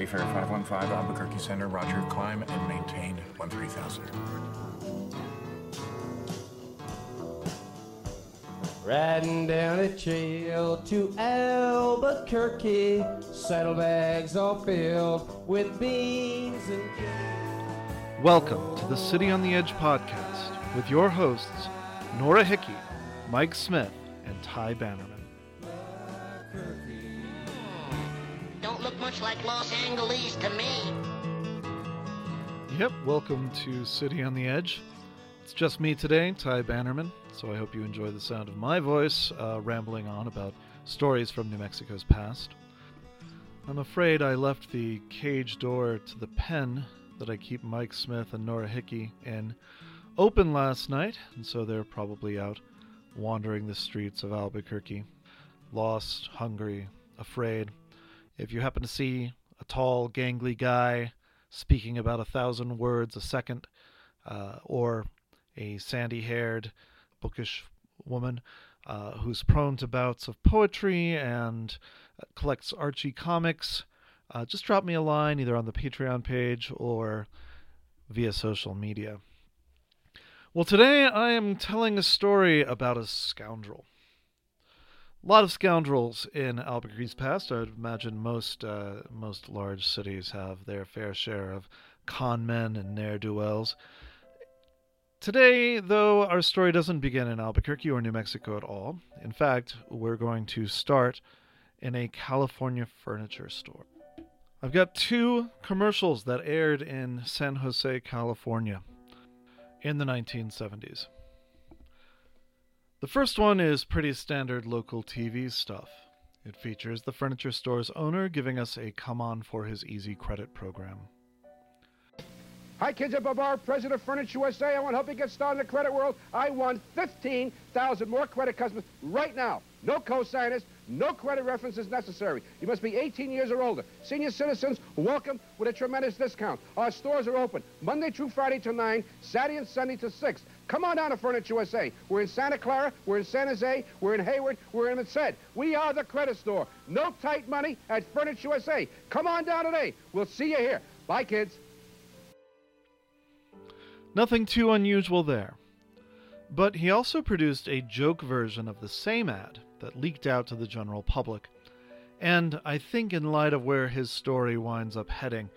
Wayfair 515 Albuquerque Center, Roger, climb and maintain 13000. Riding down the trail to Albuquerque, saddlebags all filled with beans and Welcome to the City on the Edge podcast with your hosts, Nora Hickey, Mike Smith, and Ty Bannerman. Like Los Angeles to me. Yep, welcome to City on the Edge. It's just me today, Ty Bannerman, so I hope you enjoy the sound of my voice uh, rambling on about stories from New Mexico's past. I'm afraid I left the cage door to the pen that I keep Mike Smith and Nora Hickey in open last night, and so they're probably out wandering the streets of Albuquerque, lost, hungry, afraid. If you happen to see a tall, gangly guy speaking about a thousand words a second, uh, or a sandy haired, bookish woman uh, who's prone to bouts of poetry and uh, collects Archie comics, uh, just drop me a line either on the Patreon page or via social media. Well, today I am telling a story about a scoundrel. A lot of scoundrels in Albuquerque's past. I'd imagine most uh, most large cities have their fair share of con men and ne'er do wells. Today, though, our story doesn't begin in Albuquerque or New Mexico at all. In fact, we're going to start in a California furniture store. I've got two commercials that aired in San Jose, California in the 1970s. The first one is pretty standard local TV stuff. It features the furniture store's owner giving us a come on for his easy credit program. Hi, kids Ed Barbara, president of Furniture USA. I want to help you get started in the credit world. I want 15,000 more credit customers right now. No co-signers, no credit references necessary. You must be 18 years or older. Senior citizens, welcome with a tremendous discount. Our stores are open Monday through Friday till 9, Saturday and Sunday till 6. Come on down to Furniture USA. We're in Santa Clara, we're in San Jose, we're in Hayward, we're in Merced. We are the credit store. No tight money at Furniture USA. Come on down today. We'll see you here. Bye, kids. Nothing too unusual there. But he also produced a joke version of the same ad that leaked out to the general public. And I think, in light of where his story winds up heading,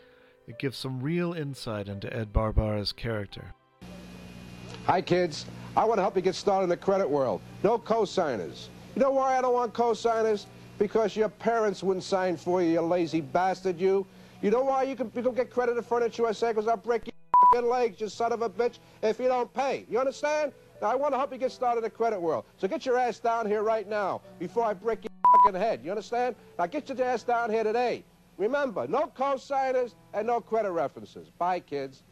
it gives some real insight into Ed Barbara's character. Hi, kids. I want to help you get started in the credit world. No co-signers. You know why I don't want co-signers? Because your parents wouldn't sign for you, you lazy bastard, you. You know why you can, you can get credit at Furniture USA? Because I'll break your legs, you son of a bitch, if you don't pay. You understand? Now, I want to help you get started in the credit world. So get your ass down here right now before I break your fucking head. You understand? Now get your ass down here today. Remember, no co-signers and no credit references. Bye, kids.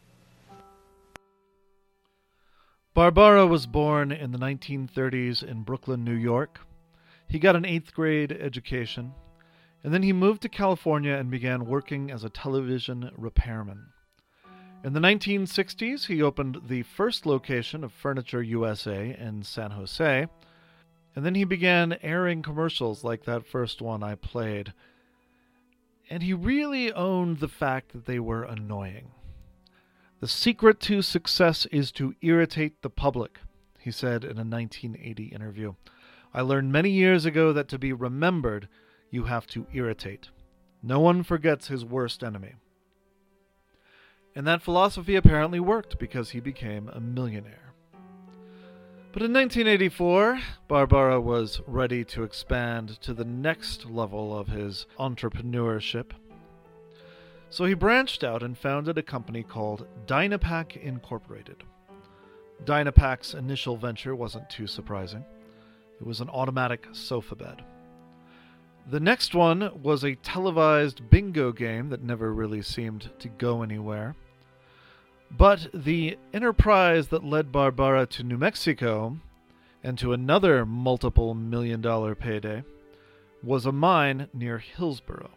Barbara was born in the 1930s in Brooklyn, New York. He got an eighth grade education, and then he moved to California and began working as a television repairman. In the 1960s, he opened the first location of Furniture USA in San Jose, and then he began airing commercials like that first one I played. And he really owned the fact that they were annoying. The secret to success is to irritate the public, he said in a 1980 interview. I learned many years ago that to be remembered, you have to irritate. No one forgets his worst enemy. And that philosophy apparently worked because he became a millionaire. But in 1984, Barbara was ready to expand to the next level of his entrepreneurship. So he branched out and founded a company called Dynapack Incorporated. Dynapack's initial venture wasn't too surprising. It was an automatic sofa bed. The next one was a televised bingo game that never really seemed to go anywhere. But the enterprise that led Barbara to New Mexico and to another multiple million dollar payday was a mine near Hillsboro.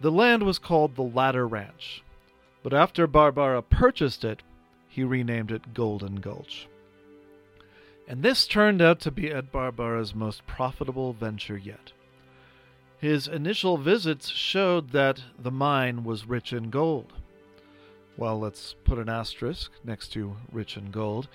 The land was called the Ladder Ranch, but after Barbara purchased it, he renamed it Golden Gulch. And this turned out to be Ed Barbara's most profitable venture yet. His initial visits showed that the mine was rich in gold. Well, let's put an asterisk next to rich in gold,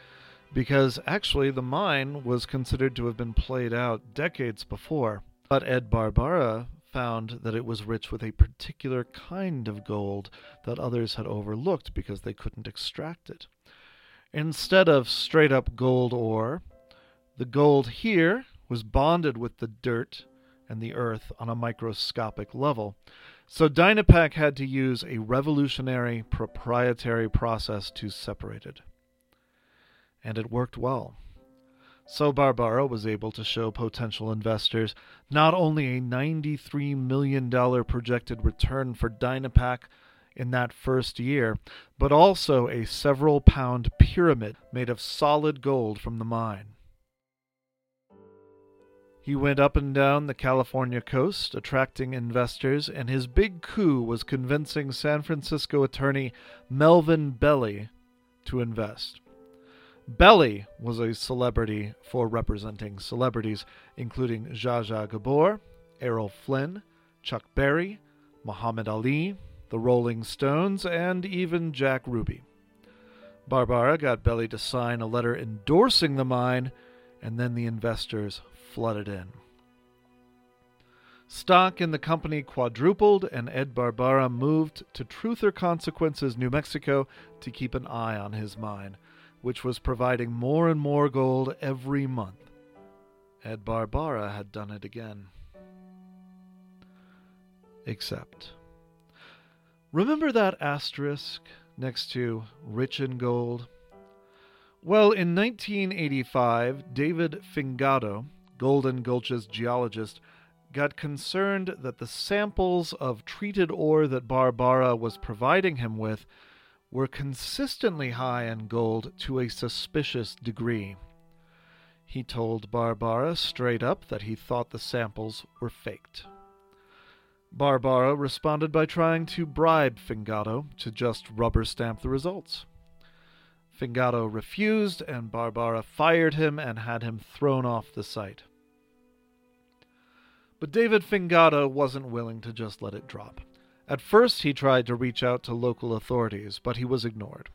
because actually the mine was considered to have been played out decades before. But Ed Barbara found that it was rich with a particular kind of gold that others had overlooked because they couldn't extract it. Instead of straight up gold ore, the gold here was bonded with the dirt and the earth on a microscopic level. So Dynapack had to use a revolutionary proprietary process to separate it. And it worked well. So Barbara was able to show potential investors not only a $93 million projected return for Dynapack in that first year, but also a several pound pyramid made of solid gold from the mine. He went up and down the California coast, attracting investors, and his big coup was convincing San Francisco attorney Melvin Belli to invest. Belli was a celebrity for representing celebrities, including Zsa Zsa Gabor, Errol Flynn, Chuck Berry, Muhammad Ali, the Rolling Stones, and even Jack Ruby. Barbara got Belli to sign a letter endorsing the mine, and then the investors flooded in. Stock in the company quadrupled, and Ed Barbara moved to Truth or Consequences, New Mexico, to keep an eye on his mine which was providing more and more gold every month. Ed Barbara had done it again. Except. Remember that asterisk next to rich in gold? Well, in 1985, David Fingato, Golden Gulch's geologist, got concerned that the samples of treated ore that Barbara was providing him with were consistently high in gold to a suspicious degree. He told Barbara straight up that he thought the samples were faked. Barbara responded by trying to bribe Fingato to just rubber stamp the results. Fingato refused, and Barbara fired him and had him thrown off the site. But David Fingato wasn't willing to just let it drop. At first, he tried to reach out to local authorities, but he was ignored.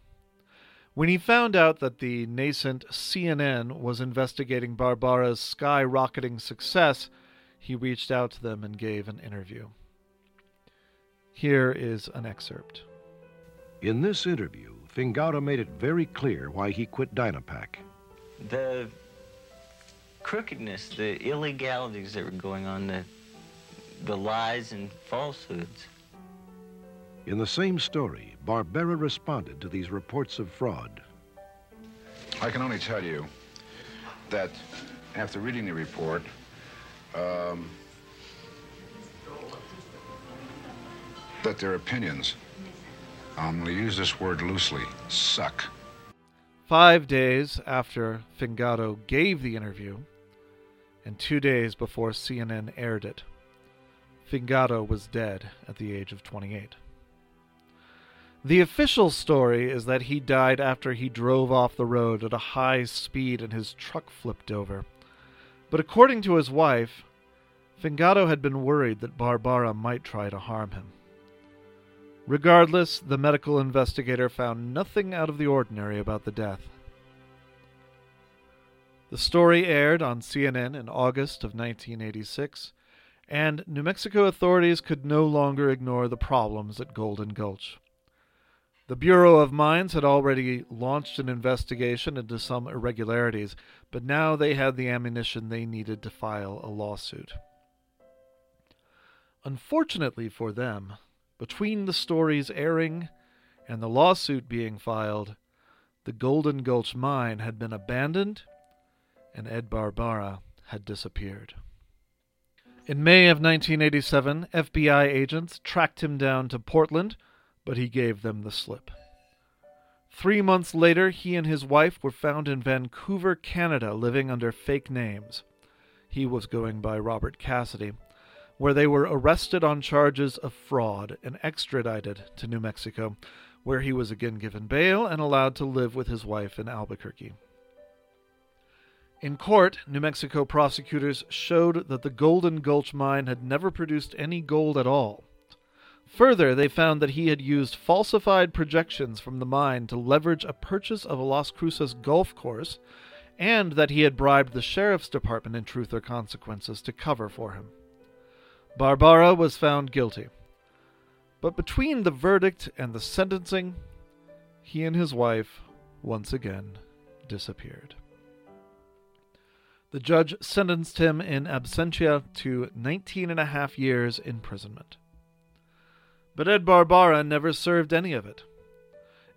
When he found out that the nascent CNN was investigating Barbara's skyrocketing success, he reached out to them and gave an interview. Here is an excerpt. In this interview, Fingato made it very clear why he quit Dynapack. The crookedness, the illegalities that were going on, the, the lies and falsehoods. In the same story, Barbara responded to these reports of fraud. I can only tell you that after reading the report, um, that their opinions, I'm going to use this word loosely, suck. Five days after Fingato gave the interview, and two days before CNN aired it, Fingato was dead at the age of 28. The official story is that he died after he drove off the road at a high speed and his truck flipped over. But according to his wife, Fingato had been worried that Barbara might try to harm him. Regardless, the medical investigator found nothing out of the ordinary about the death. The story aired on CNN in August of 1986, and New Mexico authorities could no longer ignore the problems at Golden Gulch. The Bureau of Mines had already launched an investigation into some irregularities, but now they had the ammunition they needed to file a lawsuit. Unfortunately for them, between the stories airing and the lawsuit being filed, the Golden Gulch mine had been abandoned and Ed Barbara had disappeared. In May of 1987, FBI agents tracked him down to Portland but he gave them the slip. Three months later, he and his wife were found in Vancouver, Canada, living under fake names. He was going by Robert Cassidy, where they were arrested on charges of fraud and extradited to New Mexico, where he was again given bail and allowed to live with his wife in Albuquerque. In court, New Mexico prosecutors showed that the Golden Gulch mine had never produced any gold at all. Further, they found that he had used falsified projections from the mine to leverage a purchase of a Las Cruces golf course, and that he had bribed the sheriff's department in Truth or Consequences to cover for him. Barbara was found guilty. But between the verdict and the sentencing, he and his wife once again disappeared. The judge sentenced him in absentia to 19 and a half years imprisonment. But Ed Barbara never served any of it.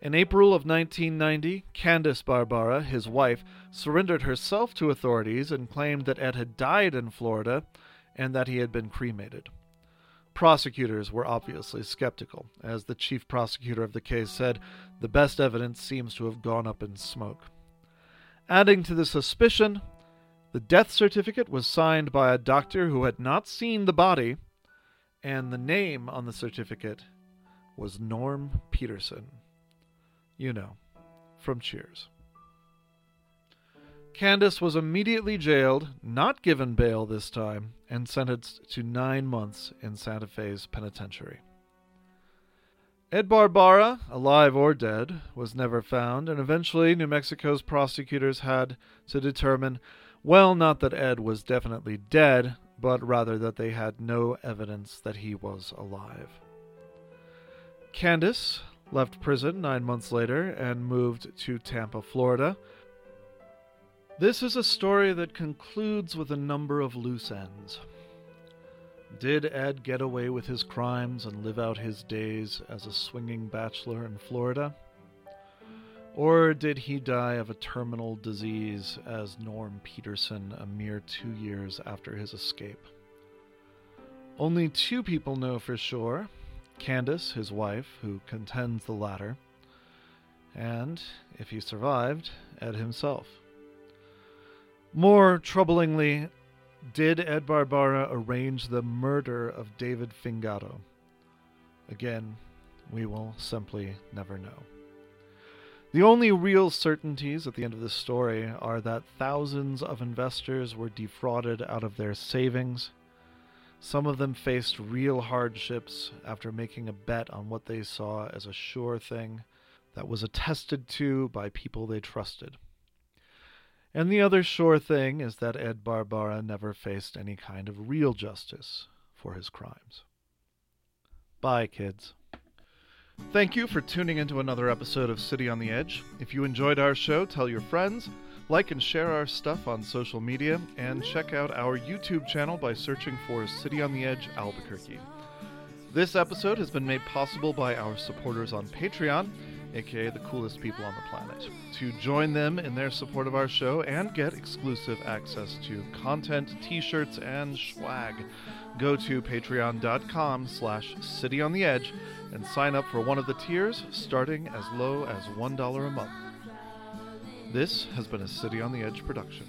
In April of 1990, Candace Barbara, his wife, surrendered herself to authorities and claimed that Ed had died in Florida and that he had been cremated. Prosecutors were obviously skeptical. As the chief prosecutor of the case said, the best evidence seems to have gone up in smoke. Adding to the suspicion, the death certificate was signed by a doctor who had not seen the body, and the name on the certificate was Norm Peterson. You know, from Cheers. Candace was immediately jailed, not given bail this time, and sentenced to nine months in Santa Fe's penitentiary. Ed Barbara, alive or dead, was never found, and eventually New Mexico's prosecutors had to determine well, not that Ed was definitely dead, but rather that they had no evidence that he was alive. Candace left prison nine months later and moved to Tampa, Florida, this is a story that concludes with a number of loose ends. Did Ed get away with his crimes and live out his days as a swinging bachelor in Florida? Or did he die of a terminal disease as Norm Peterson a mere two years after his escape? Only two people know for sure Candace, his wife, who contends the latter, and, if he survived, Ed himself. More troublingly, did Ed Barbara arrange the murder of David Fingato? Again, we will simply never know. The only real certainties at the end of this story are that thousands of investors were defrauded out of their savings. Some of them faced real hardships after making a bet on what they saw as a sure thing that was attested to by people they trusted. And the other sure thing is that Ed Barbara never faced any kind of real justice for his crimes. Bye, kids. Thank you for tuning into another episode of City on the Edge. If you enjoyed our show, tell your friends, like and share our stuff on social media, and check out our YouTube channel by searching for City on the Edge Albuquerque. This episode has been made possible by our supporters on Patreon aka the coolest people on the planet. To join them in their support of our show and get exclusive access to content, t-shirts, and swag, go to patreon.com slash cityontheedge and sign up for one of the tiers starting as low as $1 a month. This has been a City on the Edge production.